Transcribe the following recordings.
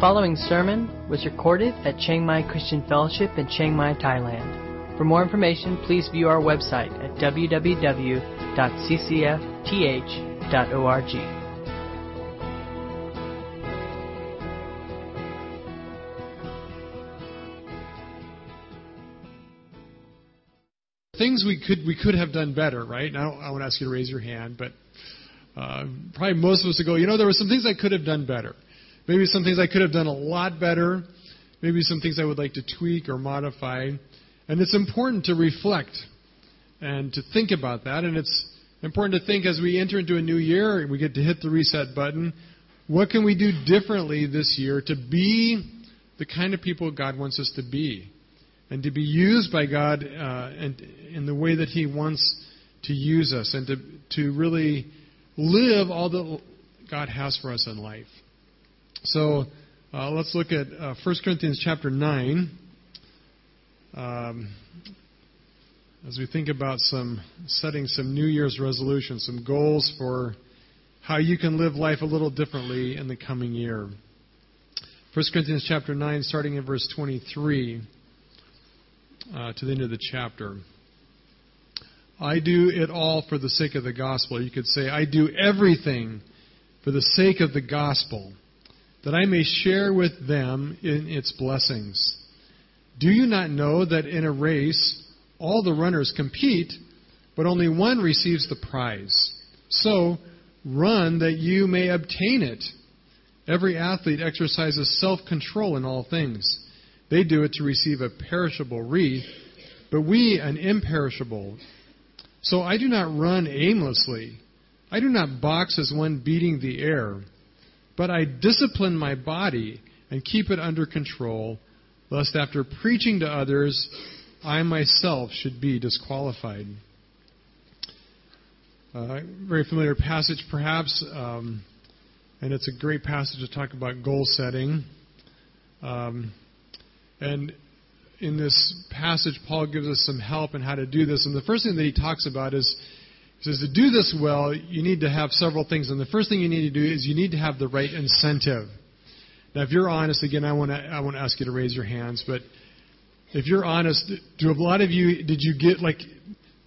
following sermon was recorded at Chiang Mai Christian Fellowship in Chiang Mai, Thailand. For more information, please view our website at www.ccfth.org. Things we could we could have done better, right? Now I want to ask you to raise your hand, but uh, probably most of us would go, you know, there were some things I could have done better. Maybe some things I could have done a lot better. Maybe some things I would like to tweak or modify. And it's important to reflect and to think about that. And it's important to think as we enter into a new year, and we get to hit the reset button. What can we do differently this year to be the kind of people God wants us to be? And to be used by God uh, and in the way that He wants to use us and to, to really live all that God has for us in life. So uh, let's look at uh, 1 Corinthians chapter 9. Um, as we think about some setting some New Year's resolutions, some goals for how you can live life a little differently in the coming year. 1 Corinthians chapter 9, starting in verse 23 uh, to the end of the chapter. I do it all for the sake of the gospel. You could say, I do everything for the sake of the gospel, that I may share with them in its blessings. Do you not know that in a race all the runners compete, but only one receives the prize? So, run that you may obtain it. Every athlete exercises self control in all things. They do it to receive a perishable wreath, but we an imperishable. So I do not run aimlessly. I do not box as one beating the air, but I discipline my body and keep it under control, lest after preaching to others, I myself should be disqualified. Uh, very familiar passage, perhaps, um, and it's a great passage to talk about goal setting. Um, and in this passage, Paul gives us some help in how to do this. And the first thing that he talks about is he says, to do this well, you need to have several things. And the first thing you need to do is you need to have the right incentive. Now, if you're honest, again, I want to I want to ask you to raise your hands. But if you're honest, do a lot of you did you get like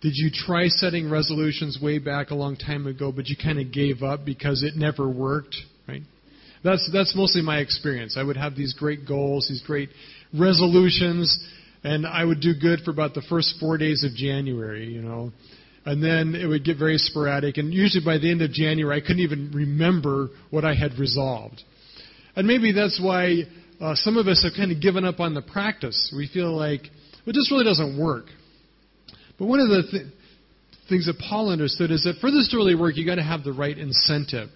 did you try setting resolutions way back a long time ago, but you kind of gave up because it never worked, right? That's that's mostly my experience. I would have these great goals, these great resolutions, and I would do good for about the first four days of January, you know. And then it would get very sporadic, and usually by the end of January, I couldn't even remember what I had resolved. And maybe that's why uh, some of us have kind of given up on the practice. We feel like, well, just really doesn't work. But one of the th- things that Paul understood is that for this to really work, you've got to have the right incentive.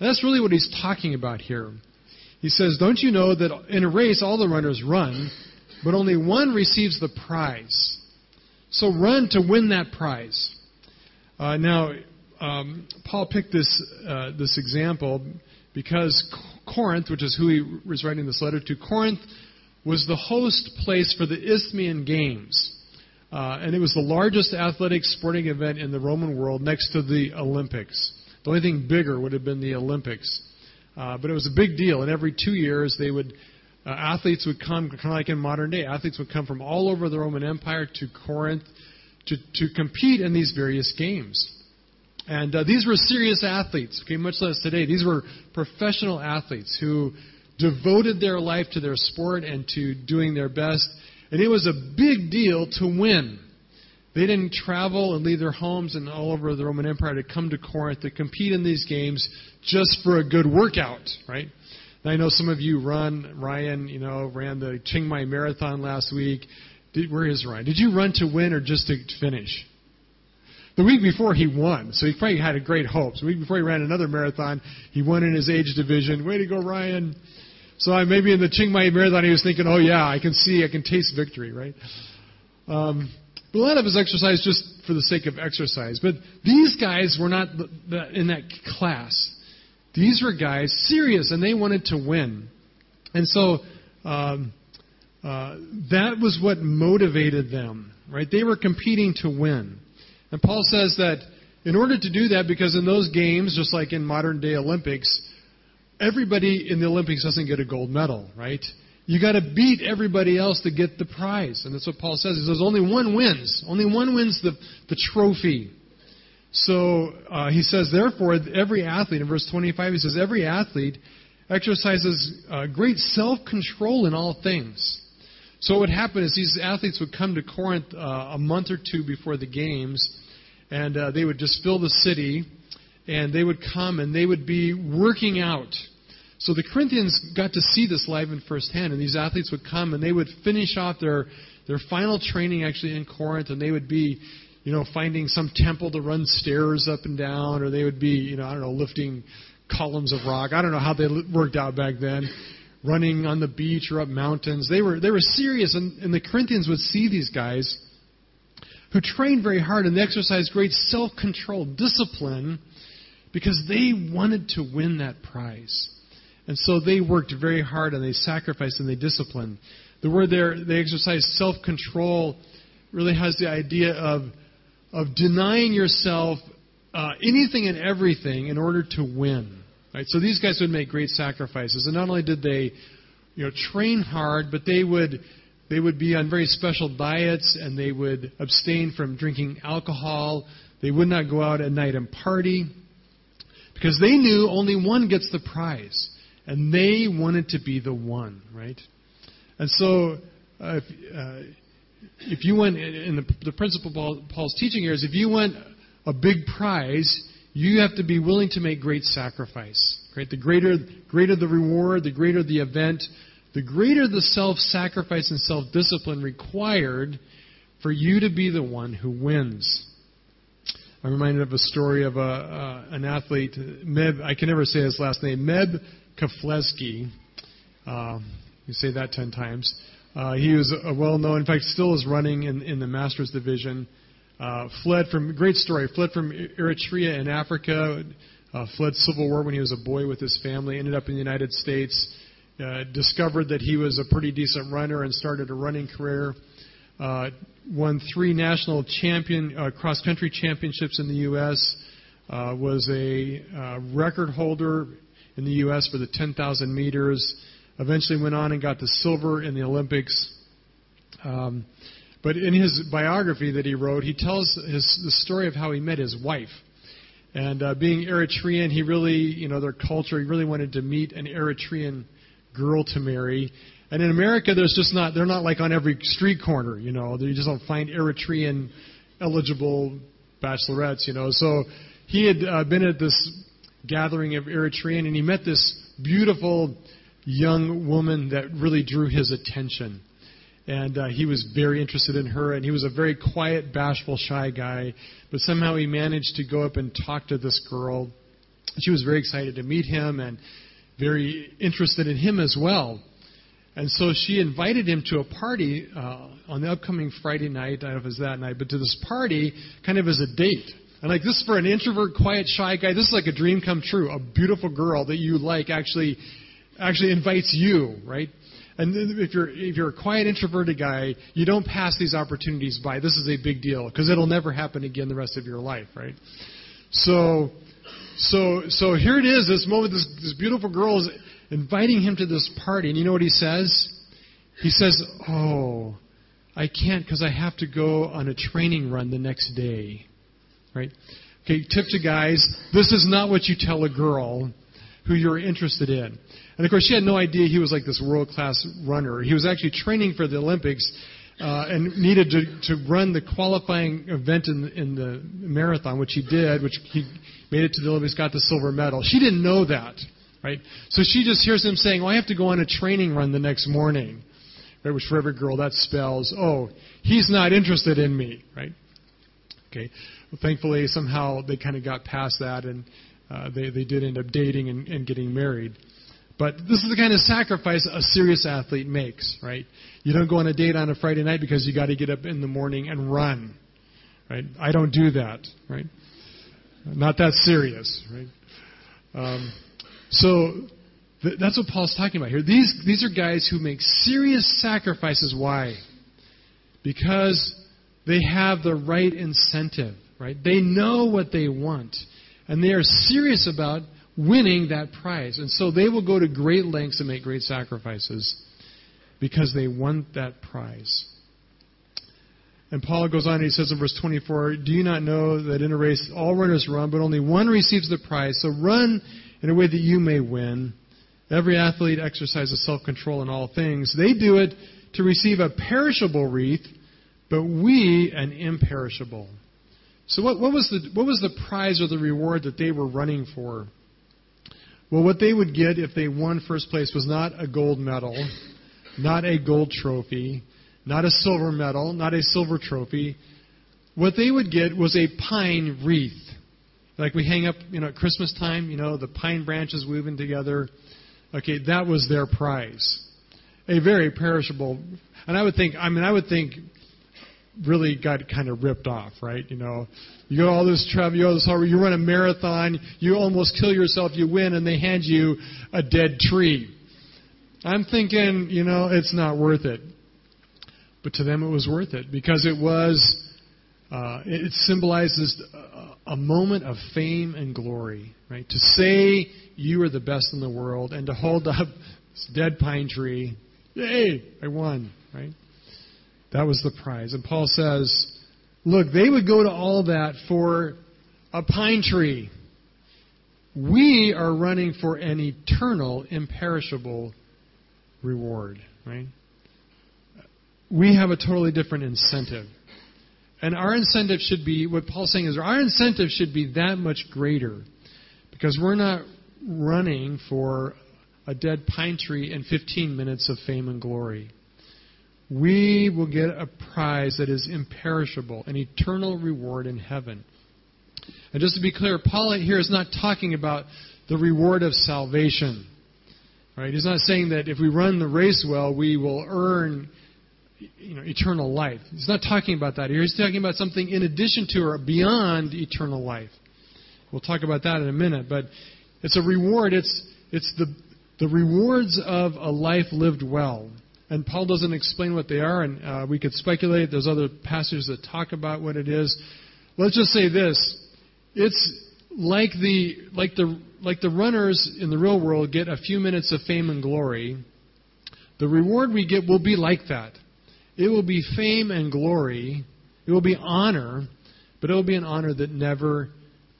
And that's really what he's talking about here. He says, Don't you know that in a race all the runners run, but only one receives the prize? So run to win that prize. Uh, now, um, Paul picked this, uh, this example because Corinth, which is who he was writing this letter to, Corinth was the host place for the Isthmian Games. Uh, and it was the largest athletic sporting event in the Roman world next to the Olympics. The only thing bigger would have been the Olympics. Uh, but it was a big deal, and every two years they would uh, athletes would come, kind of like in modern day, athletes would come from all over the Roman Empire to Corinth to, to compete in these various games. And uh, these were serious athletes, okay, much less today. These were professional athletes who devoted their life to their sport and to doing their best. And it was a big deal to win. They didn't travel and leave their homes and all over the Roman Empire to come to Corinth to compete in these games just for a good workout, right? I know some of you run. Ryan, you know, ran the Chiang Mai Marathon last week. Did, where is Ryan? Did you run to win or just to finish? The week before he won, so he probably had a great hope. So the week before he ran another marathon, he won in his age division. Way to go, Ryan! So I, maybe in the Chiang Mai Marathon, he was thinking, "Oh yeah, I can see, I can taste victory." Right? Um, but a lot of us exercise just for the sake of exercise. But these guys were not the, the, in that class. These were guys serious, and they wanted to win. And so um, uh, that was what motivated them, right? They were competing to win. And Paul says that in order to do that, because in those games, just like in modern day Olympics, everybody in the Olympics doesn't get a gold medal, right? You got to beat everybody else to get the prize. And that's what Paul says. He says only one wins. Only one wins the, the trophy. So uh, he says, therefore, every athlete, in verse 25, he says, every athlete exercises uh, great self control in all things. So what would happen is these athletes would come to Corinth uh, a month or two before the games, and uh, they would just fill the city, and they would come and they would be working out. So the Corinthians got to see this live and firsthand, and these athletes would come and they would finish off their their final training actually in Corinth, and they would be you know, finding some temple to run stairs up and down, or they would be, you know, I don't know, lifting columns of rock. I don't know how they worked out back then. Running on the beach or up mountains. They were they were serious, and, and the Corinthians would see these guys who trained very hard and they exercised great self control, discipline, because they wanted to win that prize. And so they worked very hard and they sacrificed and they disciplined. The word there, they exercised self control, really has the idea of of denying yourself uh, anything and everything in order to win. Right? So these guys would make great sacrifices, and not only did they, you know, train hard, but they would they would be on very special diets, and they would abstain from drinking alcohol. They would not go out at night and party because they knew only one gets the prize, and they wanted to be the one, right? And so, uh, if, uh, if you want, in the, the principle Paul's teaching here is if you want a big prize, you have to be willing to make great sacrifice. Right? The greater, greater the reward, the greater the event, the greater the self-sacrifice and self-discipline required for you to be the one who wins. I'm reminded of a story of a, uh, an athlete, Meb, I can never say his last name, Meb Keflezighi. Uh, you say that ten times. Uh, he was a well-known, in fact, still is running in, in the Masters division. Uh, fled from great story. Fled from Eritrea in Africa. Uh, fled civil war when he was a boy with his family. Ended up in the United States. Uh, discovered that he was a pretty decent runner and started a running career. Uh, won three national champion uh, cross country championships in the U.S. Uh, was a uh, record holder in the U.S. for the 10,000 meters. Eventually went on and got the silver in the Olympics. Um, but in his biography that he wrote, he tells his, the story of how he met his wife. And uh, being Eritrean, he really, you know, their culture, he really wanted to meet an Eritrean girl to marry. And in America, there's just not, they're not like on every street corner, you know. You just don't find Eritrean eligible bachelorettes, you know. So he had uh, been at this gathering of Eritrean, and he met this beautiful young woman that really drew his attention. And uh, he was very interested in her, and he was a very quiet, bashful, shy guy. But somehow he managed to go up and talk to this girl. She was very excited to meet him and very interested in him as well. And so she invited him to a party uh, on the upcoming Friday night. I don't know if it was that night, but to this party, kind of as a date. And like this for an introvert, quiet, shy guy, this is like a dream come true. A beautiful girl that you like actually actually invites you, right? And if you're if you're a quiet introverted guy, you don't pass these opportunities by. This is a big deal because it'll never happen again the rest of your life, right? So so so here it is. This moment, this this beautiful girl is inviting him to this party, and you know what he says? He says, "Oh, I can't because I have to go on a training run the next day." Right? Okay, tip to guys: this is not what you tell a girl who you're interested in. And of course, she had no idea he was like this world class runner. He was actually training for the Olympics uh, and needed to, to run the qualifying event in, in the marathon, which he did, which he made it to the Olympics, got the silver medal. She didn't know that, right? So she just hears him saying, "Well, I have to go on a training run the next morning," right? Which for every girl that spells, "Oh, he's not interested in me," right? Okay. Well, thankfully, somehow they kind of got past that and uh, they, they did end up dating and, and getting married. But this is the kind of sacrifice a serious athlete makes, right? You don't go on a date on a Friday night because you got to get up in the morning and run, right? I don't do that, right? Not that serious, right? Um, so th- that's what Paul's talking about here. These these are guys who make serious sacrifices. Why? Because they have the right incentive, right? They know what they want. And they are serious about winning that prize. And so they will go to great lengths and make great sacrifices because they want that prize. And Paul goes on and he says in verse 24, Do you not know that in a race all runners run, but only one receives the prize? So run in a way that you may win. Every athlete exercises self control in all things. They do it to receive a perishable wreath, but we an imperishable. So, what, what, was the, what was the prize or the reward that they were running for? Well, what they would get if they won first place was not a gold medal, not a gold trophy, not a silver medal, not a silver trophy. What they would get was a pine wreath. Like we hang up, you know, at Christmas time, you know, the pine branches weaving together. Okay, that was their prize. A very perishable. And I would think, I mean, I would think really got kind of ripped off, right? You know, you go all this travel, you this hard, you run a marathon, you almost kill yourself, you win, and they hand you a dead tree. I'm thinking, you know, it's not worth it. But to them it was worth it because it was, uh, it symbolizes a moment of fame and glory, right? To say you are the best in the world and to hold up this dead pine tree, yay, I won, right? That was the prize. And Paul says, look, they would go to all that for a pine tree. We are running for an eternal, imperishable reward, right? we have a totally different incentive. And our incentive should be, what Paul's saying is, our incentive should be that much greater. Because we're not running for a dead pine tree and 15 minutes of fame and glory. We will get a prize that is imperishable, an eternal reward in heaven. And just to be clear, Paul here is not talking about the reward of salvation. Right? He's not saying that if we run the race well, we will earn you know, eternal life. He's not talking about that here. He's talking about something in addition to or beyond eternal life. We'll talk about that in a minute. But it's a reward. It's, it's the, the rewards of a life lived well. And Paul doesn't explain what they are, and uh, we could speculate. There's other passages that talk about what it is. Let's just say this: it's like the like the like the runners in the real world get a few minutes of fame and glory. The reward we get will be like that. It will be fame and glory. It will be honor, but it will be an honor that never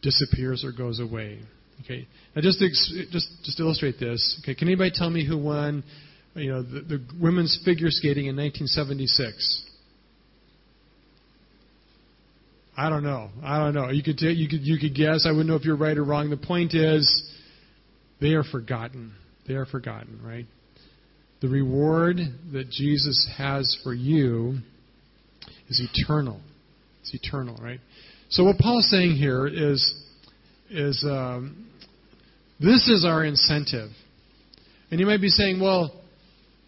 disappears or goes away. Okay. Now, just to, just just illustrate this, okay, can anybody tell me who won, you know, the, the women's figure skating in 1976? I don't know. I don't know. You could t- you could you could guess. I wouldn't know if you're right or wrong. The point is, they are forgotten. They are forgotten, right? The reward that Jesus has for you is eternal. It's eternal, right? So what Paul's saying here is, is um, this is our incentive. And you might be saying, well,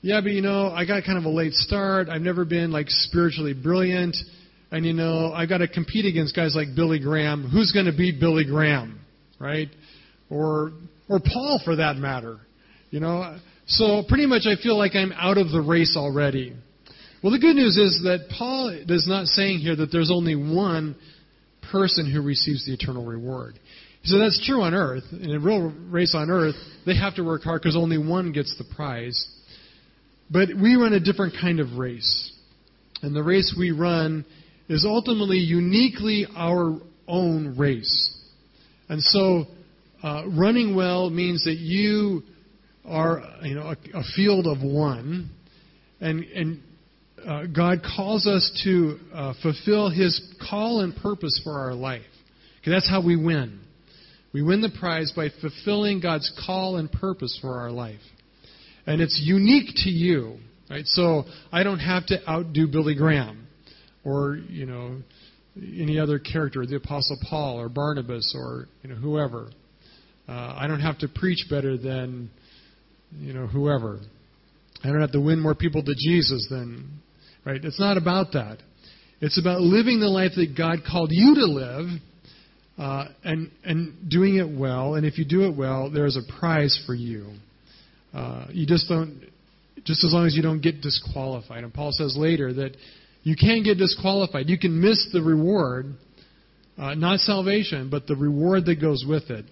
yeah, but you know, I got kind of a late start. I've never been like spiritually brilliant. And you know, I've got to compete against guys like Billy Graham. Who's going to beat Billy Graham, right? Or or Paul for that matter. You know, so pretty much I feel like I'm out of the race already. Well, the good news is that Paul is not saying here that there's only one person who receives the eternal reward. Said that's true on earth. In a real race on earth, they have to work hard because only one gets the prize. But we run a different kind of race. And the race we run is ultimately uniquely our own race. And so, uh, running well means that you are you know a, a field of one, and and uh, God calls us to uh, fulfill His call and purpose for our life. Okay, that's how we win. We win the prize by fulfilling God's call and purpose for our life, and it's unique to you. Right? So I don't have to outdo Billy Graham, or you know any other character, the Apostle Paul or Barnabas or you know whoever. Uh, I don't have to preach better than you know, whoever. I don't have to win more people to Jesus than, right? It's not about that. It's about living the life that God called you to live uh, and, and doing it well. And if you do it well, there's a prize for you. Uh, you just don't, just as long as you don't get disqualified. And Paul says later that you can get disqualified. You can miss the reward, uh, not salvation, but the reward that goes with it.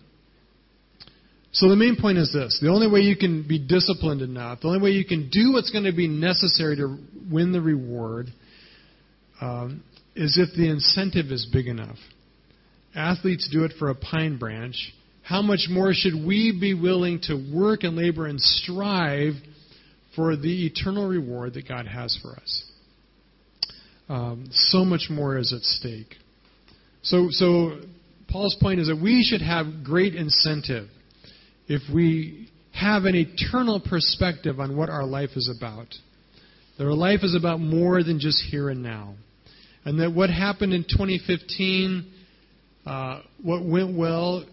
So the main point is this the only way you can be disciplined enough, the only way you can do what's going to be necessary to win the reward, um, is if the incentive is big enough. Athletes do it for a pine branch. How much more should we be willing to work and labor and strive for the eternal reward that God has for us? Um, so much more is at stake. So, so Paul's point is that we should have great incentive if we have an eternal perspective on what our life is about. That our life is about more than just here and now. And that what happened in 2015, uh, what went well,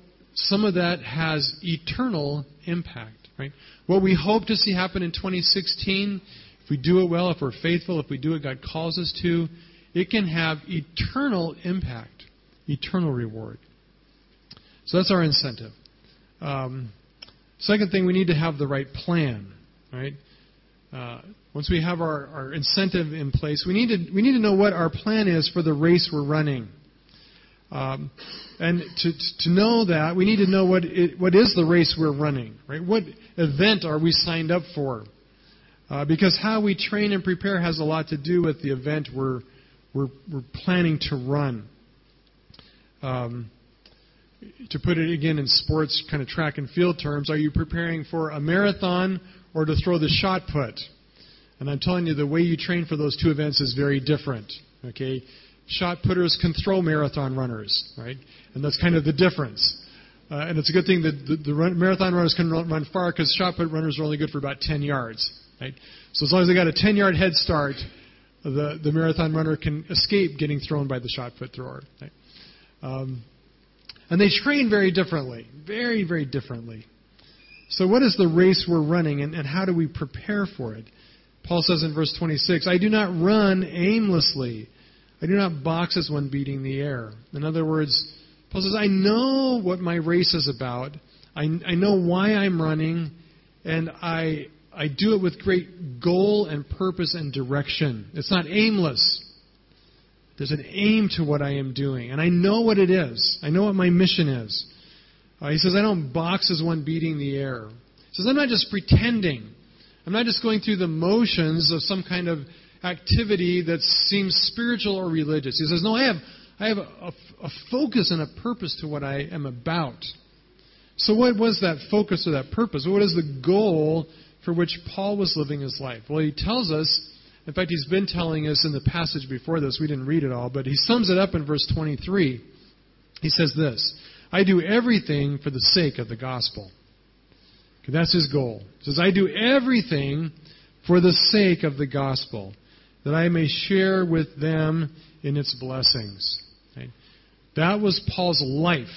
some of that has eternal impact. Right? What we hope to see happen in 2016, if we do it well, if we're faithful, if we do what God calls us to, it can have eternal impact, eternal reward. So that's our incentive. Um, second thing, we need to have the right plan. Right? Uh, once we have our, our incentive in place, we need to we need to know what our plan is for the race we're running. Um, and to, to know that, we need to know what, it, what is the race we're running, right? What event are we signed up for? Uh, because how we train and prepare has a lot to do with the event we're, we're, we're planning to run. Um, to put it again in sports kind of track and field terms, are you preparing for a marathon or to throw the shot put? And I'm telling you, the way you train for those two events is very different. Okay, shot putters can throw marathon runners, right? And that's kind of the difference. Uh, and it's a good thing that the, the run, marathon runners can run, run far because shot put runners are only good for about 10 yards, right? So as long as they got a 10 yard head start, the, the marathon runner can escape getting thrown by the shot put thrower. Right? Um, and they train very differently, very, very differently. So, what is the race we're running, and, and how do we prepare for it? Paul says in verse 26, I do not run aimlessly. I do not box as one beating the air. In other words, Paul says, I know what my race is about. I, I know why I'm running, and I, I do it with great goal and purpose and direction. It's not aimless. There's an aim to what I am doing, and I know what it is. I know what my mission is. Uh, he says, I don't box as one beating the air. He says, I'm not just pretending. I'm not just going through the motions of some kind of activity that seems spiritual or religious. He says, No, I have, I have a, a focus and a purpose to what I am about. So, what was that focus or that purpose? What is the goal for which Paul was living his life? Well, he tells us, in fact, he's been telling us in the passage before this. We didn't read it all, but he sums it up in verse 23. He says this I do everything for the sake of the gospel. That's his goal. He says, I do everything for the sake of the gospel that I may share with them in its blessings. Okay? That was Paul's life.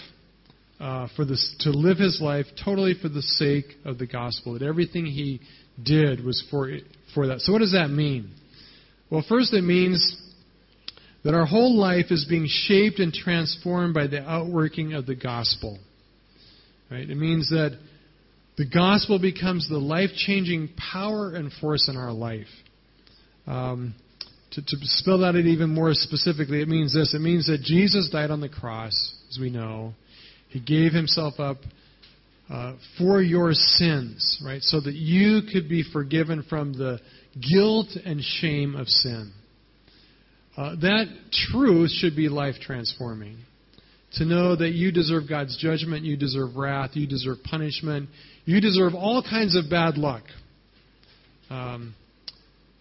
Uh, for this, to live his life totally for the sake of the gospel. That everything he did was for for that. So what does that mean? Well, first it means that our whole life is being shaped and transformed by the outworking of the gospel. Right? It means that the gospel becomes the life-changing power and force in our life. Um, to, to spell that out even more specifically, it means this. It means that Jesus died on the cross, as we know. He gave himself up uh, for your sins, right? So that you could be forgiven from the guilt and shame of sin. Uh, that truth should be life transforming. To know that you deserve God's judgment, you deserve wrath, you deserve punishment, you deserve all kinds of bad luck. Um,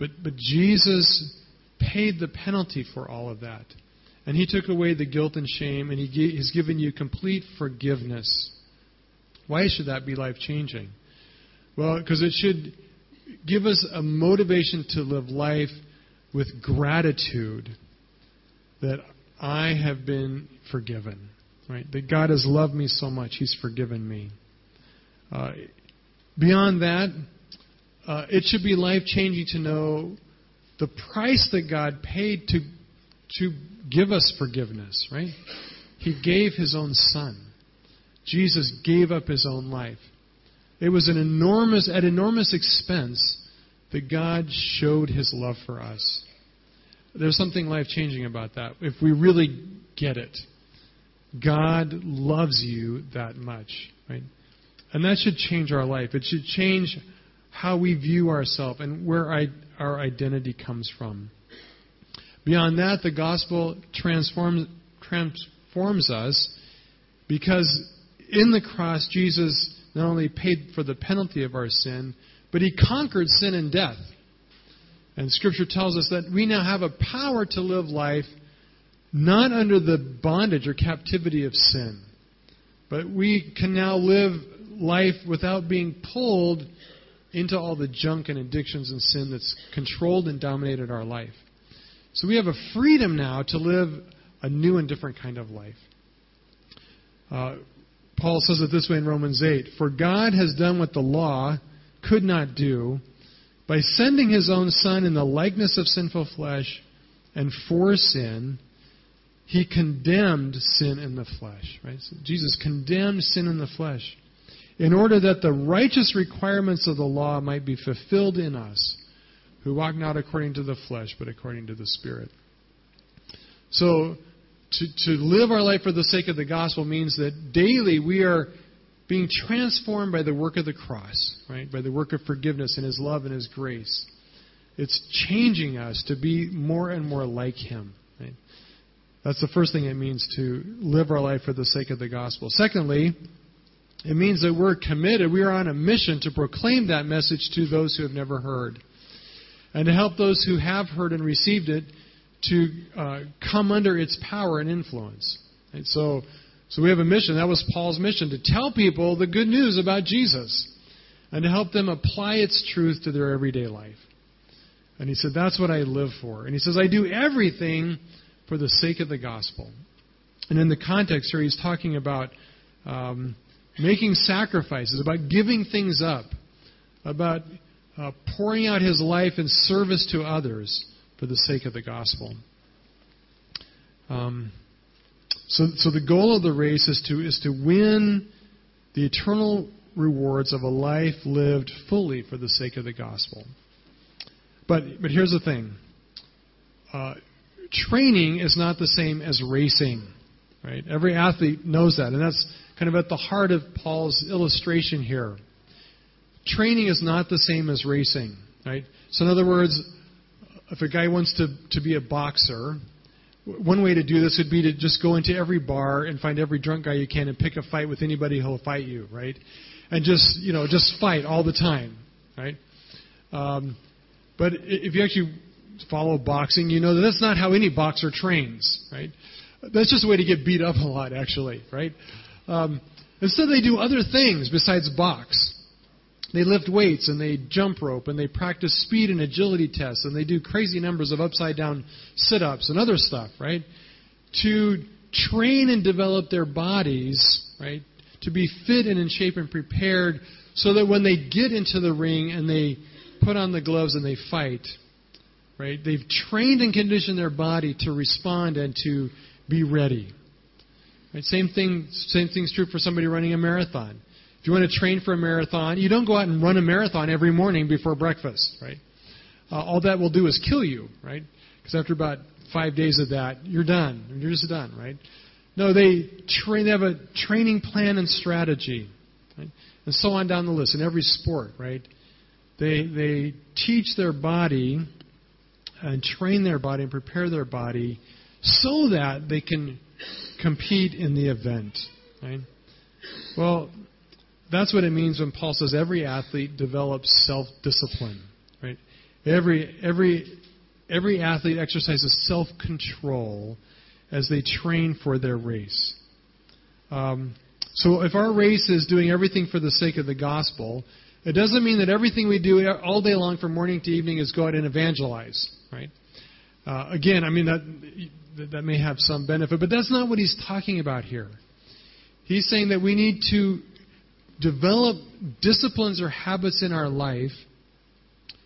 but, but Jesus paid the penalty for all of that. And He took away the guilt and shame, and He has given you complete forgiveness. Why should that be life changing? Well, because it should give us a motivation to live life with gratitude that I have been forgiven. Right? That God has loved me so much, He's forgiven me. Uh, beyond that, uh, it should be life changing to know the price that God paid to, to give us forgiveness, right? He gave His own Son. Jesus gave up His own life. It was an enormous, at enormous expense that God showed His love for us. There's something life changing about that. If we really get it, God loves you that much, right? And that should change our life. It should change how we view ourselves and where I, our identity comes from. Beyond that, the gospel transforms, transforms us because in the cross, Jesus not only paid for the penalty of our sin, but he conquered sin and death. And Scripture tells us that we now have a power to live life not under the bondage or captivity of sin, but we can now live life without being pulled into all the junk and addictions and sin that's controlled and dominated our life. So we have a freedom now to live a new and different kind of life. Uh, Paul says it this way in Romans 8 For God has done what the law could not do by sending his own Son in the likeness of sinful flesh and for sin. He condemned sin in the flesh. Right? So Jesus condemned sin in the flesh in order that the righteous requirements of the law might be fulfilled in us who walk not according to the flesh, but according to the Spirit. So, to, to live our life for the sake of the gospel means that daily we are being transformed by the work of the cross, right? By the work of forgiveness and His love and His grace. It's changing us to be more and more like Him. Right? That's the first thing it means to live our life for the sake of the gospel. Secondly, it means that we're committed, we are on a mission to proclaim that message to those who have never heard and to help those who have heard and received it to uh, come under its power and influence. And so, so we have a mission. That was Paul's mission to tell people the good news about Jesus and to help them apply its truth to their everyday life. And he said, That's what I live for. And he says, I do everything for the sake of the gospel. And in the context here, he's talking about um, making sacrifices, about giving things up, about uh, pouring out his life in service to others for the sake of the gospel. Um, so, so the goal of the race is to is to win the eternal rewards of a life lived fully for the sake of the gospel. But but here's the thing. Uh, training is not the same as racing, right? Every athlete knows that, and that's kind of at the heart of Paul's illustration here training is not the same as racing, right? So, in other words, if a guy wants to, to be a boxer, one way to do this would be to just go into every bar and find every drunk guy you can and pick a fight with anybody who'll fight you, right? And just, you know, just fight all the time, right? Um, but if you actually follow boxing, you know that that's not how any boxer trains, right? That's just a way to get beat up a lot, actually, right? Um, instead, they do other things besides box. They lift weights and they jump rope and they practice speed and agility tests and they do crazy numbers of upside down sit ups and other stuff, right? To train and develop their bodies, right? To be fit and in shape and prepared so that when they get into the ring and they put on the gloves and they fight, right? They've trained and conditioned their body to respond and to be ready. Right? Same thing. Same thing's true for somebody running a marathon. If you want to train for a marathon, you don't go out and run a marathon every morning before breakfast, right? Uh, all that will do is kill you, right? Because after about five days of that, you're done. You're just done, right? No, they train. They have a training plan and strategy, right? and so on down the list in every sport, right? They they teach their body and train their body and prepare their body so that they can compete in the event, right? Well, that's what it means when Paul says every athlete develops self-discipline, right? Every every every athlete exercises self-control as they train for their race. Um, so if our race is doing everything for the sake of the gospel, it doesn't mean that everything we do all day long from morning to evening is go out and evangelize, right? Uh, again, I mean that that may have some benefit, but that's not what he's talking about here. He's saying that we need to develop disciplines or habits in our life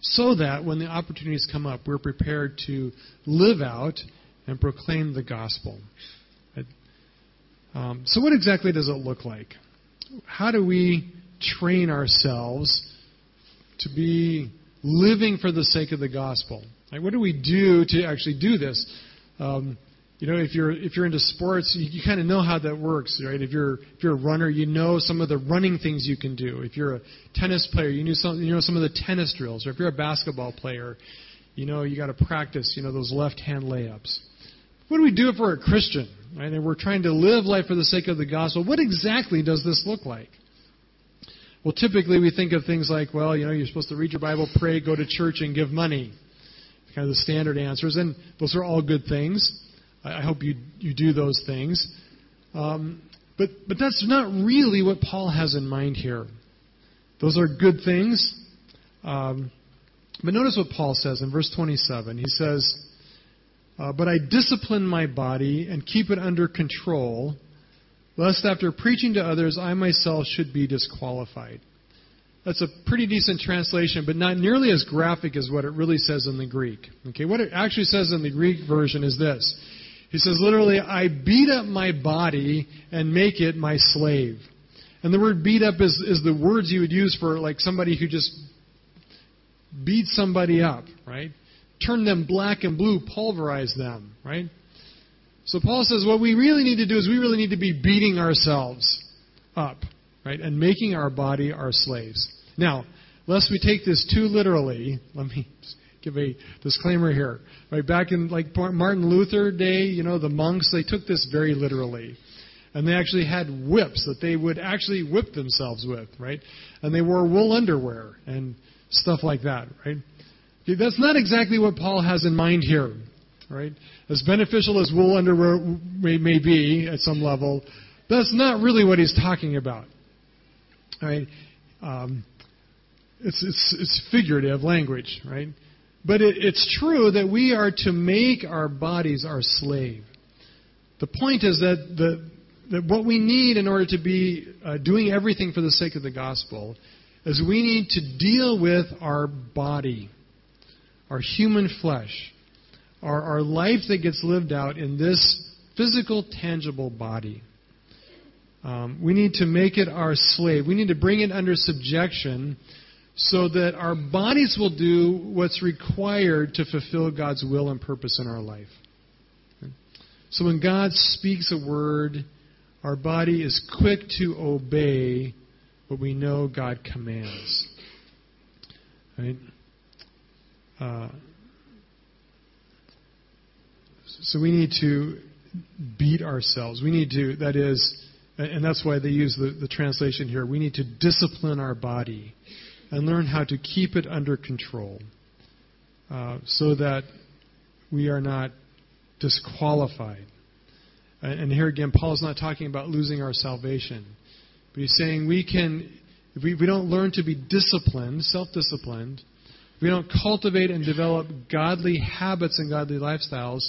so that when the opportunities come up, we're prepared to live out and proclaim the gospel. Um, so, what exactly does it look like? How do we train ourselves to be living for the sake of the gospel? Like, what do we do to actually do this? Um, you know, if you're if you're into sports, you, you kind of know how that works, right? If you're if you're a runner, you know some of the running things you can do. If you're a tennis player, you know some you know some of the tennis drills. Or if you're a basketball player, you know you got to practice, you know, those left-hand layups. What do we do if we're a Christian, right? And we're trying to live life for the sake of the gospel. What exactly does this look like? Well, typically we think of things like, well, you know, you're supposed to read your Bible, pray, go to church, and give money. Kind of the standard answers, and those are all good things. I hope you you do those things. Um, but but that's not really what Paul has in mind here. Those are good things. Um, but notice what Paul says in verse 27. He says, uh, But I discipline my body and keep it under control, lest after preaching to others I myself should be disqualified. That's a pretty decent translation, but not nearly as graphic as what it really says in the Greek. Okay, what it actually says in the Greek version is this he says literally, I beat up my body and make it my slave. And the word beat up is, is the words you would use for like somebody who just beat somebody up, right? Turn them black and blue, pulverize them, right? So Paul says what we really need to do is we really need to be beating ourselves up, right? And making our body our slaves. Now, lest we take this too literally, let me give a disclaimer here. Right back in like Martin Luther day, you know, the monks they took this very literally. And they actually had whips that they would actually whip themselves with, right? And they wore wool underwear and stuff like that, right? That's not exactly what Paul has in mind here, right? As beneficial as wool underwear may, may be at some level, that's not really what he's talking about, right? Um, it's, it's, it's figurative language, right? But it, it's true that we are to make our bodies our slave. The point is that, the, that what we need in order to be uh, doing everything for the sake of the gospel is we need to deal with our body, our human flesh, our, our life that gets lived out in this physical, tangible body. Um, we need to make it our slave. We need to bring it under subjection so that our bodies will do what's required to fulfill God's will and purpose in our life. So when God speaks a word, our body is quick to obey what we know God commands. Right? Uh, so we need to beat ourselves. We need to, that is, and that's why they use the, the translation here, we need to discipline our body and learn how to keep it under control uh, so that we are not disqualified. And here again, Paul's not talking about losing our salvation. But he's saying we can, if we, if we don't learn to be disciplined, self disciplined, we don't cultivate and develop godly habits and godly lifestyles,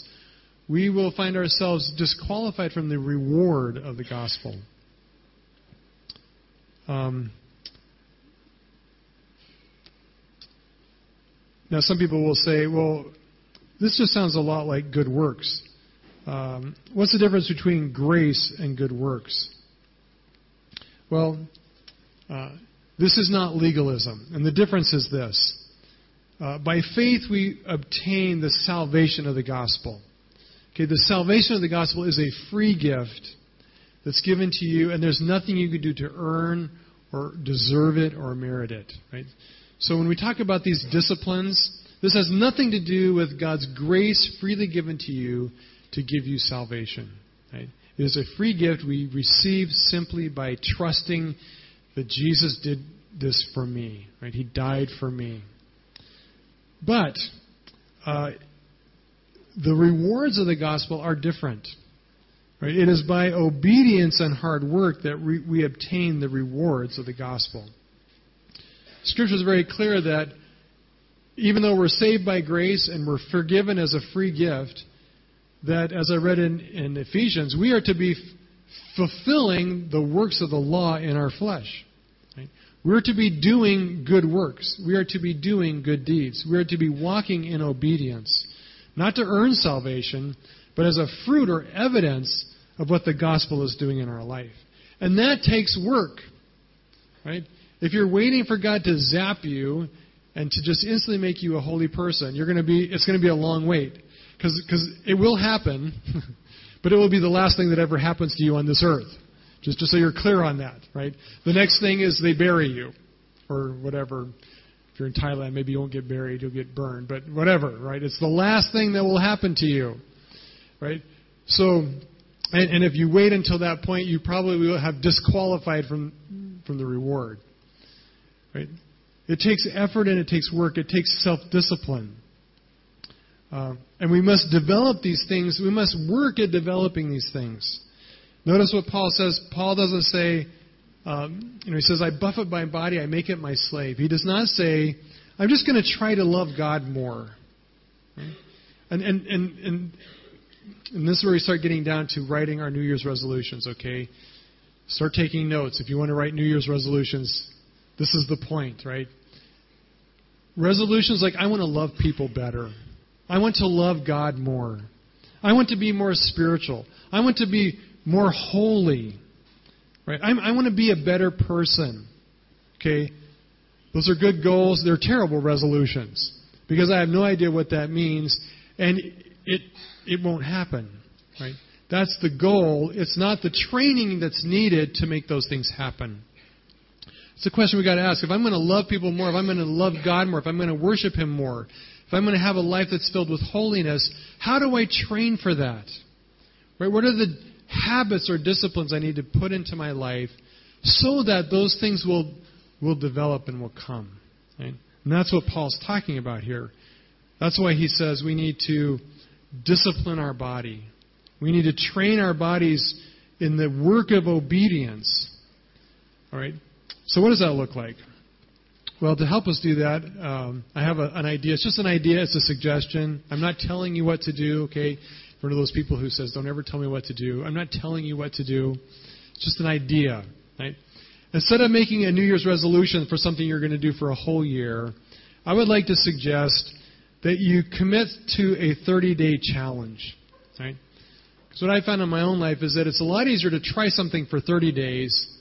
we will find ourselves disqualified from the reward of the gospel. Um, Now, some people will say, well, this just sounds a lot like good works. Um, what's the difference between grace and good works? Well, uh, this is not legalism. And the difference is this uh, by faith, we obtain the salvation of the gospel. Okay, the salvation of the gospel is a free gift that's given to you, and there's nothing you can do to earn or deserve it or merit it. Right? So when we talk about these disciplines, this has nothing to do with God's grace freely given to you to give you salvation. Right? It is a free gift we receive simply by trusting that Jesus did this for me. Right? He died for me. But uh, the rewards of the gospel are different. Right? It is by obedience and hard work that we, we obtain the rewards of the gospel. Scripture is very clear that even though we're saved by grace and we're forgiven as a free gift, that as I read in, in Ephesians, we are to be f- fulfilling the works of the law in our flesh. Right? We're to be doing good works. We are to be doing good deeds. We are to be walking in obedience, not to earn salvation, but as a fruit or evidence of what the gospel is doing in our life. And that takes work. Right? If you're waiting for God to zap you and to just instantly make you a holy person, you're going to be it's going to be a long wait. Because it will happen, but it will be the last thing that ever happens to you on this earth. Just, just so you're clear on that, right? The next thing is they bury you, or whatever. If you're in Thailand, maybe you won't get buried, you'll get burned, but whatever, right? It's the last thing that will happen to you, right? So, and, and if you wait until that point, you probably will have disqualified from from the reward, right? It takes effort and it takes work. It takes self-discipline. Uh, and we must develop these things. We must work at developing these things. Notice what Paul says. Paul doesn't say, um, you know, he says, I buffet my body, I make it my slave. He does not say, I'm just going to try to love God more. And, and, and, and, and this is where we start getting down to writing our New Year's resolutions, okay? Start taking notes. If you want to write New Year's resolutions, this is the point, right? Resolutions like, I want to love people better. I want to love God more. I want to be more spiritual. I want to be more holy. Right? I'm, I want to be a better person. Okay? Those are good goals. They're terrible resolutions because I have no idea what that means, and it it won't happen. Right? That's the goal. It's not the training that's needed to make those things happen. It's a question we got to ask. If I'm going to love people more, if I'm going to love God more, if I'm going to worship Him more, if I'm going to have a life that's filled with holiness, how do I train for that? Right? What are the habits or disciplines I need to put into my life so that those things will, will develop and will come. Right? And that's what Paul's talking about here. That's why he says we need to discipline our body. We need to train our bodies in the work of obedience. All right? So, what does that look like? Well, to help us do that, um, I have a, an idea. It's just an idea. It's a suggestion. I'm not telling you what to do. Okay, one of those people who says, Don't ever tell me what to do. I'm not telling you what to do. It's just an idea. Right? Instead of making a New Year's resolution for something you're going to do for a whole year, I would like to suggest that you commit to a 30 day challenge. Right? Because what I found in my own life is that it's a lot easier to try something for 30 days,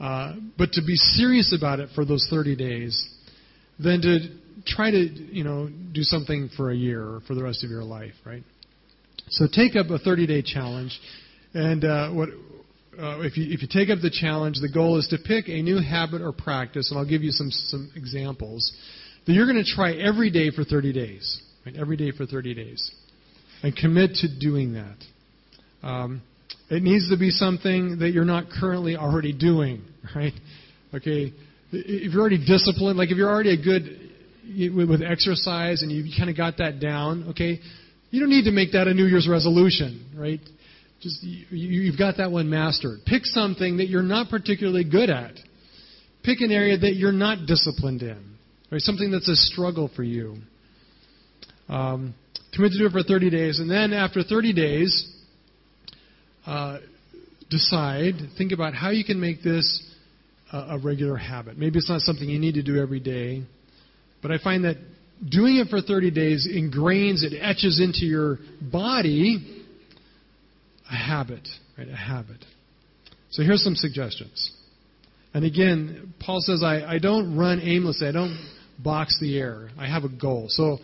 uh, but to be serious about it for those 30 days, than to try to you know do something for a year or for the rest of your life. Right? So take up a 30 day challenge. And uh, what, uh, if, you, if you take up the challenge, the goal is to pick a new habit or practice, and I'll give you some, some examples, that you're going to try every day for 30 days. Right? Every day for 30 days. And commit to doing that. Um, it needs to be something that you're not currently already doing, right? Okay, if you're already disciplined, like if you're already a good with exercise and you kind of got that down, okay, you don't need to make that a New Year's resolution, right? Just you, have got that one mastered. Pick something that you're not particularly good at. Pick an area that you're not disciplined in, right? Something that's a struggle for you. Um, commit to do it for 30 days, and then after 30 days, uh, decide, think about how you can make this a, a regular habit. Maybe it's not something you need to do every day, but I find that doing it for 30 days ingrains, it etches into your body a habit, right? A habit. So here's some suggestions. And again, Paul says, I, I don't run aimlessly. I don't box the air. I have a goal. So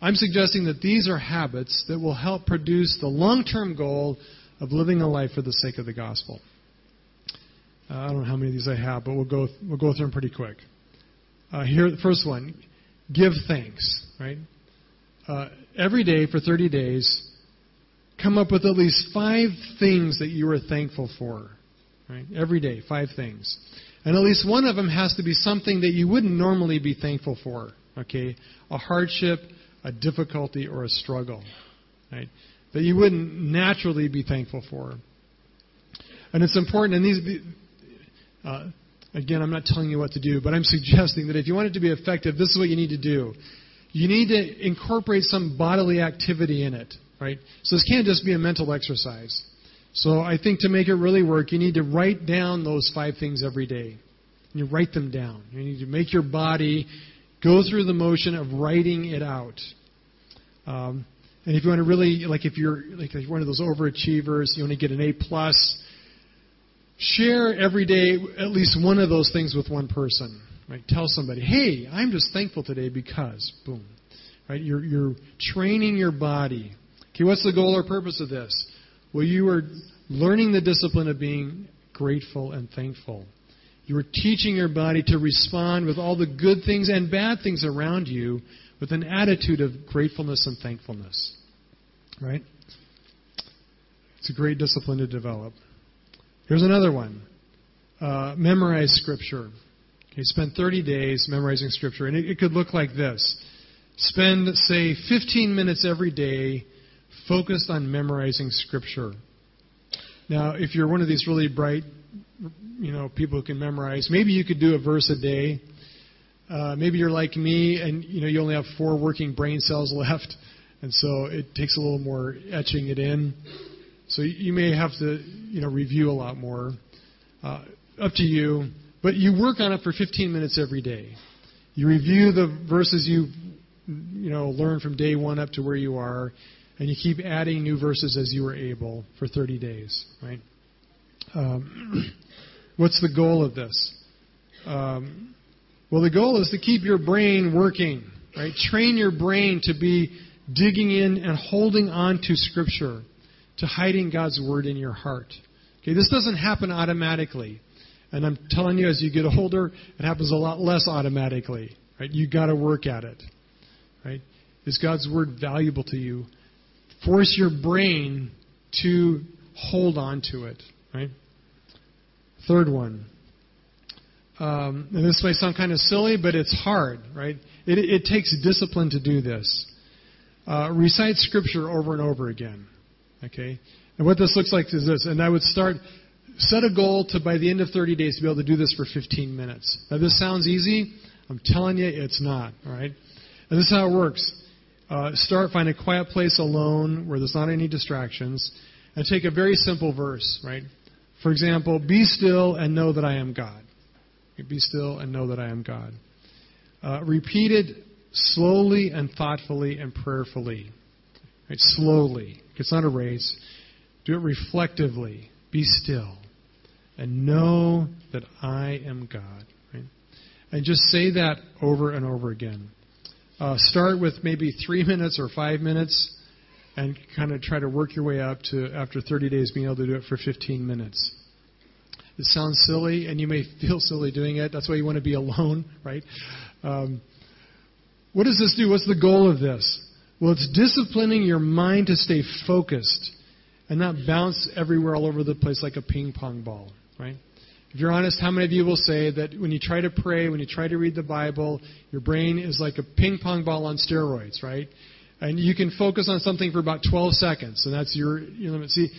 I'm suggesting that these are habits that will help produce the long term goal of living a life for the sake of the gospel. Uh, I don't know how many of these I have, but we'll go, we'll go through them pretty quick. Uh, here, the first one give thanks, right? Uh, every day for 30 days, come up with at least five things that you are thankful for. Right? Every day, five things. And at least one of them has to be something that you wouldn't normally be thankful for. Okay? A hardship, a difficulty, or a struggle. Right? That you wouldn't naturally be thankful for. And it's important, and these, uh, Again, I'm not telling you what to do, but I'm suggesting that if you want it to be effective, this is what you need to do. You need to incorporate some bodily activity in it, right? So this can't just be a mental exercise. So I think to make it really work, you need to write down those five things every day. You write them down. You need to make your body go through the motion of writing it out. Um, and if you want to really, like if you're like one of those overachievers, you want to get an A plus, Share every day at least one of those things with one person. Right? Tell somebody, hey, I'm just thankful today because, boom. Right? You're, you're training your body Okay, what's the goal or purpose of this? Well, you are learning the discipline of being grateful and thankful. You are teaching your body to respond with all the good things and bad things around you with an attitude of gratefulness and thankfulness. Right? It's a great discipline to develop. Here's another one uh, memorize Scripture. Okay, spend 30 days memorizing Scripture. And it, it could look like this spend, say, 15 minutes every day focused on memorizing Scripture. Now, if you're one of these really bright, you know, people who can memorize, maybe you could do a verse a day. Uh, maybe you're like me, and you know you only have four working brain cells left, and so it takes a little more etching it in. So you may have to, you know, review a lot more. Uh, up to you, but you work on it for 15 minutes every day. You review the verses you, you know, learn from day one up to where you are, and you keep adding new verses as you are able for 30 days, right? Um, what's the goal of this? Um, well, the goal is to keep your brain working, right? Train your brain to be digging in and holding on to Scripture, to hiding God's Word in your heart. Okay, this doesn't happen automatically. And I'm telling you, as you get older, it happens a lot less automatically. Right? You got to work at it. Right? Is God's Word valuable to you? force your brain to hold on to it. Right? Third one. Um, and this may sound kind of silly, but it's hard, right? It, it takes discipline to do this. Uh, recite Scripture over and over again. Okay? And what this looks like is this. And I would start, set a goal to, by the end of 30 days, to be able to do this for 15 minutes. Now, this sounds easy. I'm telling you, it's not. All right? And this is how it works. Uh, start, find a quiet place alone where there's not any distractions, and take a very simple verse, right? For example, be still and know that I am God. Be still and know that I am God. Uh, repeat it slowly and thoughtfully and prayerfully. Right? Slowly. It's not a race. Do it reflectively. Be still. And know that I am God. Right? And just say that over and over again. Uh, start with maybe three minutes or five minutes and kind of try to work your way up to, after 30 days, being able to do it for 15 minutes. It sounds silly, and you may feel silly doing it. That's why you want to be alone, right? Um, what does this do? What's the goal of this? Well, it's disciplining your mind to stay focused and not bounce everywhere all over the place like a ping pong ball, right? If you're honest, how many of you will say that when you try to pray, when you try to read the Bible, your brain is like a ping pong ball on steroids, right? And you can focus on something for about 12 seconds, and that's your, your limit. See,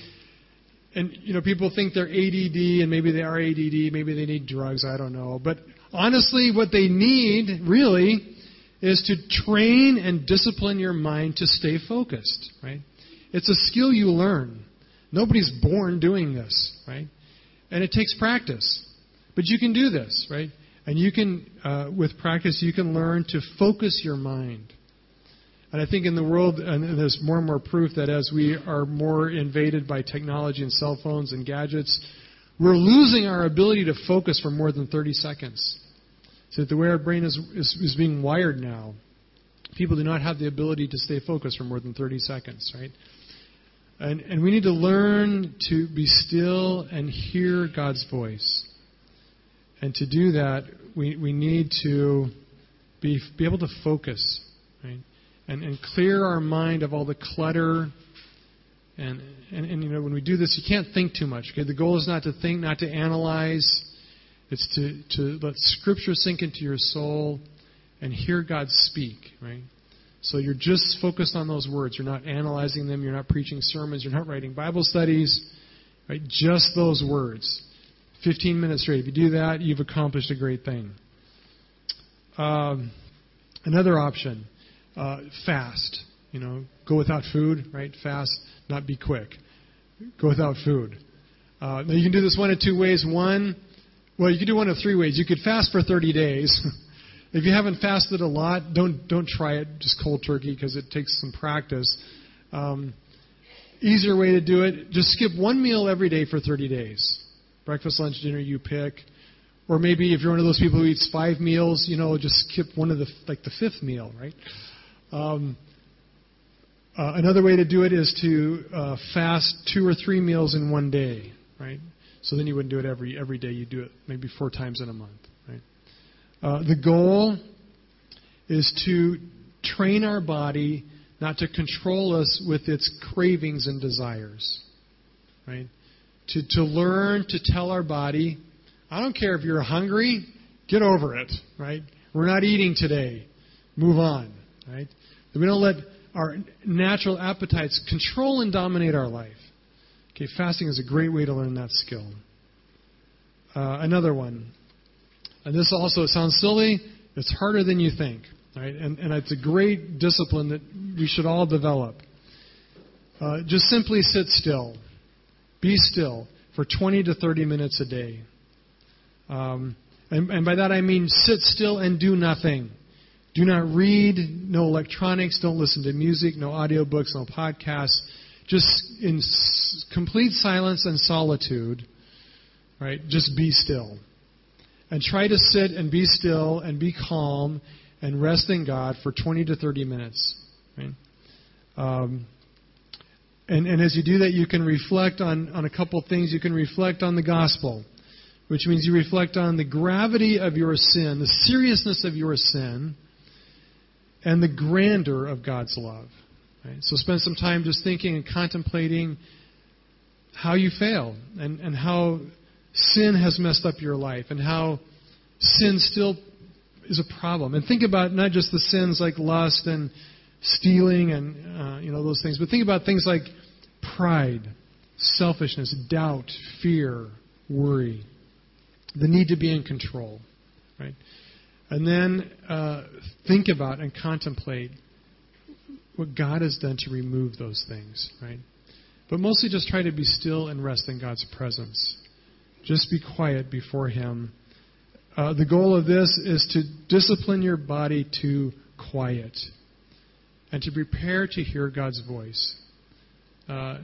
and you know, people think they're ADD, and maybe they are ADD, maybe they need drugs, I don't know. But honestly, what they need really is to train and discipline your mind to stay focused, right? It's a skill you learn. Nobody's born doing this, right? And it takes practice. But you can do this, right? And you can, uh, with practice, you can learn to focus your mind. And I think in the world, and there's more and more proof that as we are more invaded by technology and cell phones and gadgets, we're losing our ability to focus for more than 30 seconds. So the way our brain is, is, is being wired now, people do not have the ability to stay focused for more than 30 seconds, right? And, and we need to learn to be still and hear God's voice. And to do that, we, we need to be, be able to focus? And, and clear our mind of all the clutter. And, and, and, you know, when we do this, you can't think too much. Okay? The goal is not to think, not to analyze. It's to, to let Scripture sink into your soul and hear God speak, right? So you're just focused on those words. You're not analyzing them. You're not preaching sermons. You're not writing Bible studies. Right? Just those words. 15 minutes straight. If you do that, you've accomplished a great thing. Um, another option, uh, fast. You know, go without food, right? Fast, not be quick. Go without food. Uh, now you can do this one of two ways. One, well, you can do one of three ways. You could fast for 30 days. If you haven't fasted a lot, don't don't try it just cold turkey because it takes some practice. Um, easier way to do it: just skip one meal every day for 30 days. Breakfast, lunch, dinner, you pick. Or maybe if you're one of those people who eats five meals, you know, just skip one of the like the fifth meal, right? Um, Uh, another way to do it is to uh, fast two or three meals in one day, right? So then you wouldn't do it every every day. You do it maybe four times in a month, right? Uh, the goal is to train our body not to control us with its cravings and desires, right? To to learn to tell our body, I don't care if you're hungry, get over it, right? We're not eating today. Move on, right? That we don't let our natural appetites control and dominate our life. Okay, fasting is a great way to learn that skill. Uh, another one. And this also sounds silly. It's harder than you think, right? And, and it's a great discipline that we should all develop. Uh, just simply sit still. Be still for 20 to 30 minutes a day. Um, and, and by that I mean sit still and do nothing. Do not read, no electronics, don't listen to music, no audiobooks, no podcasts. Just in s- complete silence and solitude, right? Just be still. And try to sit and be still and be calm and rest in God for 20 to 30 minutes. Right? Um, and, and as you do that, you can reflect on, on a couple of things. You can reflect on the gospel, which means you reflect on the gravity of your sin, the seriousness of your sin, and the grandeur of God's love. Right? So spend some time just thinking and contemplating how you fail and, and how sin has messed up your life and how sin still is a problem. And think about not just the sins like lust and stealing and uh, you know those things, but think about things like pride, selfishness, doubt, fear, worry, the need to be in control, right? And then uh, think about and contemplate what God has done to remove those things, right? But mostly just try to be still and rest in God's presence. Just be quiet before Him. Uh, the goal of this is to discipline your body to quiet and to prepare to hear God's voice. Uh,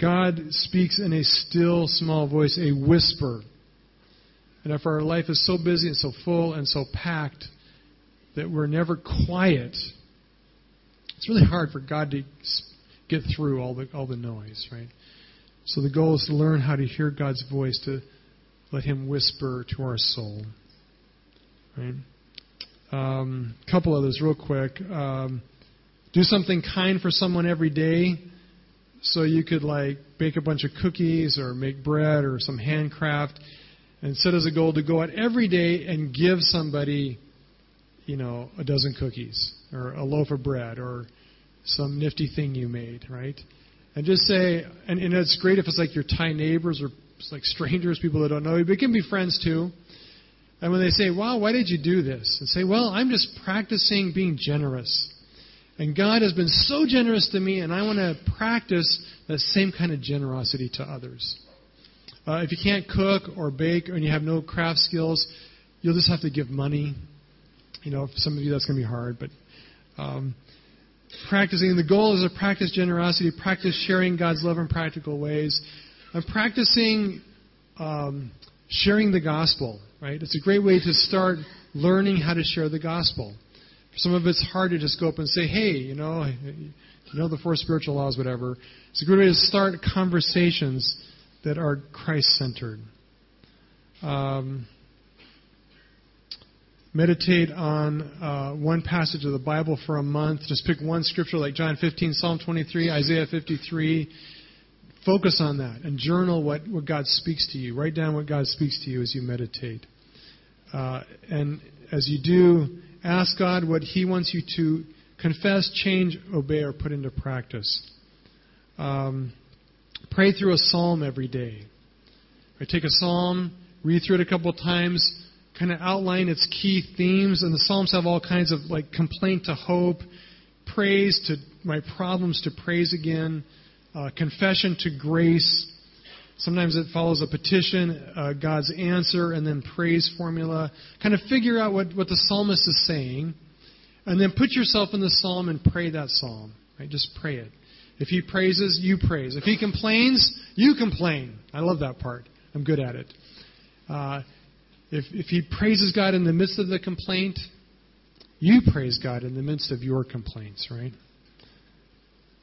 God speaks in a still, small voice, a whisper. And if our life is so busy and so full and so packed that we're never quiet, it's really hard for God to get through all the all the noise, right? So the goal is to learn how to hear God's voice, to let Him whisper to our soul. Right? A um, couple others, real quick. Um, do something kind for someone every day. So you could like bake a bunch of cookies or make bread or some handcraft, and set as a goal to go out every day and give somebody, you know, a dozen cookies or a loaf of bread or some nifty thing you made, right? And just say, and, and it's great if it's like your Thai neighbors or like strangers, people that don't know you, but it can be friends too. And when they say, wow, why did you do this? And say, well, I'm just practicing being generous. And God has been so generous to me, and I want to practice that same kind of generosity to others. Uh, if you can't cook or bake and you have no craft skills, you'll just have to give money. You know, for some of you that's going to be hard, but um, practicing. The goal is to practice generosity, practice sharing God's love in practical ways, and practicing um, sharing the gospel. Right? It's a great way to start learning how to share the gospel. For some of it's hard to just go up and say, "Hey, you know, you know the four spiritual laws, whatever." It's a good way to start conversations that are Christ-centered. Um, meditate on uh, one passage of the Bible for a month. Just pick one scripture like John 15, Psalm 23, Isaiah 53. Focus on that and journal what, what God speaks to you. Write down what God speaks to you as you meditate. Uh, and as you do, ask God what He wants you to confess, change, obey, or put into practice. Um, pray through a psalm every day. Right, take a psalm, read through it a couple of times, kind of outline its key themes. And the Psalms have all kinds of like complaint to hope, praise to my problems to praise again, uh, confession to grace. Sometimes it follows a petition, uh, God's answer, and then praise formula. Kind of figure out what, what the psalmist is saying, and then put yourself in the psalm and pray that psalm. Right? Just pray it. If he praises, you praise. If he complains, you complain. I love that part. I'm good at it. Uh, if, if he praises God in the midst of the complaint, you praise God in the midst of your complaints, right?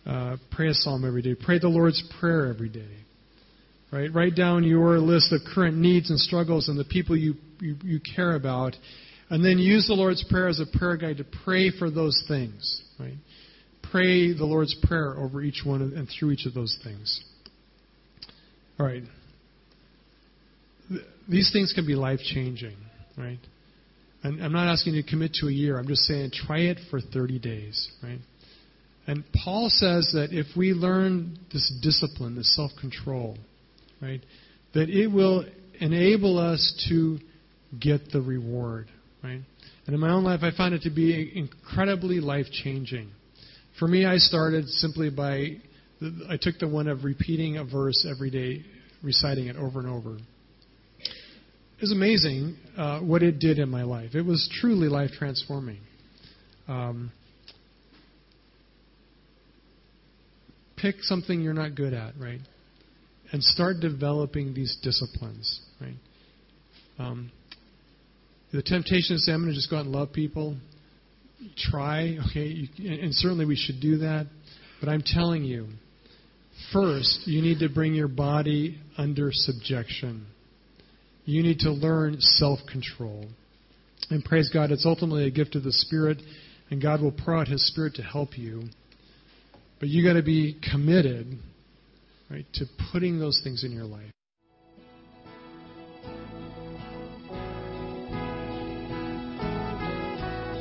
uh, pray a psalm every day. Pray the Lord's Prayer every day. Right? Write down your list of current needs and struggles and the people you, you, you care about. And then use the Lord's Prayer as a prayer guide to pray for those things. Right? Pray the Lord's Prayer over each one and through each of those things. All right. These things can be life changing, right? And I'm not asking you to commit to a year. I'm just saying try it for 30 days, right? And Paul says that if we learn this discipline, this self control, right, that it will enable us to get the reward, right? And in my own life, I found it to be incredibly life changing. For me, I started simply by, I took the one of repeating a verse every day, reciting it over and over. It was amazing uh, what it did in my life. It was truly life transforming. Um, pick something you're not good at, right? And start developing these disciplines, right? Um, the temptation is to I'm going to just go out and love people. Try, okay, you, and certainly we should do that. But I'm telling you, first, you need to bring your body under subjection. You need to learn self control. And praise God, it's ultimately a gift of the Spirit, and God will pour out His Spirit to help you. But you got to be committed, right, to putting those things in your life.